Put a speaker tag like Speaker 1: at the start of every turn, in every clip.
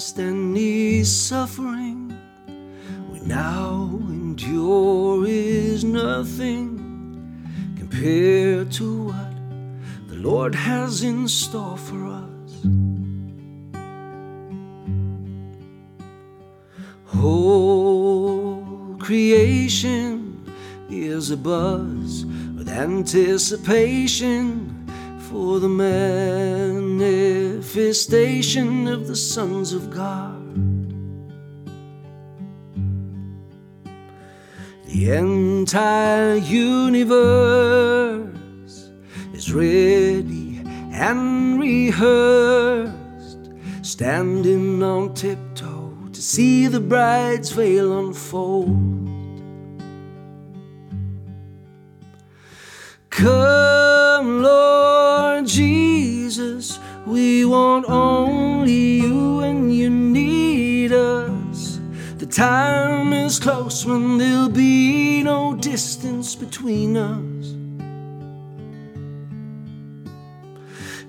Speaker 1: experienced any suffering we now endure is nothing compared to what the Lord has in store for us. Whole creation is abuzz with anticipation for the manifestation of the sons of God. The entire universe is ready and rehearsed, standing on tiptoe to see the bride's veil unfold. Come, Lord Jesus, we want only you and you need us. The time is close when there'll be no distance between us.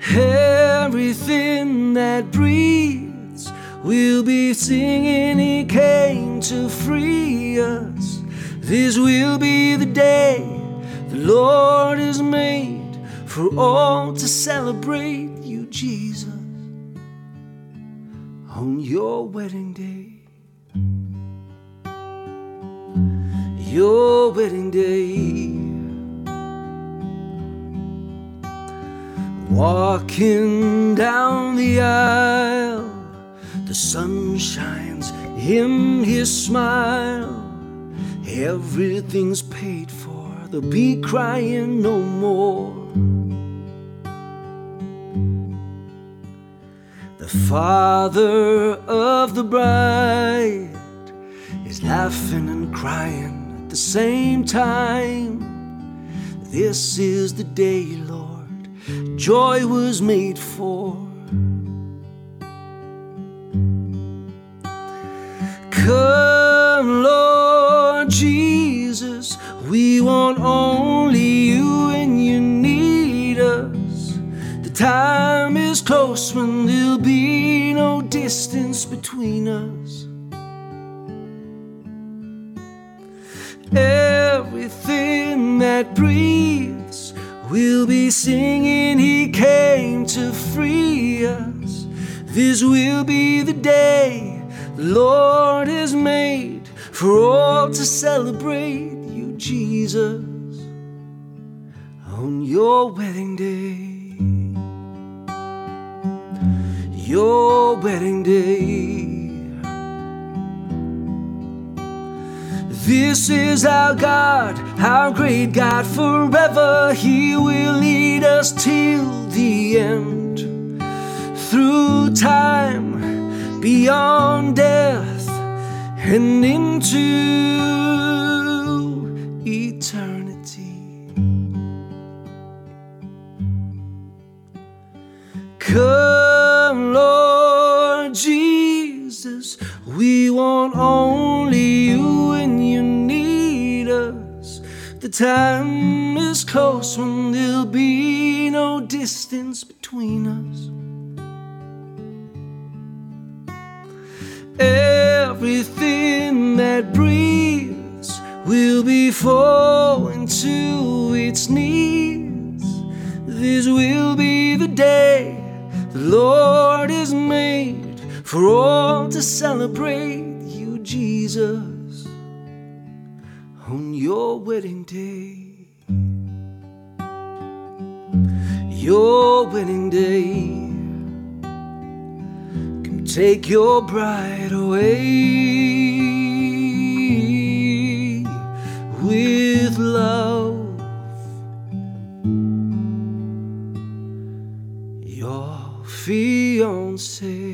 Speaker 1: Everything that breathes will be singing, He came to free us. This will be the day the Lord is made for all to celebrate you, Jesus, on your wedding day. Your wedding day. Walking down the aisle, the sun shines in his smile. Everything's paid for, they'll be crying no more. The father of the bride is laughing and crying at the same time. This is the day, Lord, joy was made for. Come, Lord Jesus, we want only you and you need us. The time is close when no distance between us. Everything that breathes will be singing, He came to free us. This will be the day the Lord has made for all to celebrate you, Jesus, on your wedding day. Your wedding day. This is our God, our great God forever. He will lead us till the end. Through time, beyond death, and into eternity. Come, only you and you need us. The time is close when there'll be no distance between us. Everything that breathes will be falling to its knees. This will be the day the Lord has made for all to celebrate Jesus, on your wedding day. Your wedding day. Come take your bride away with love. Your fiance.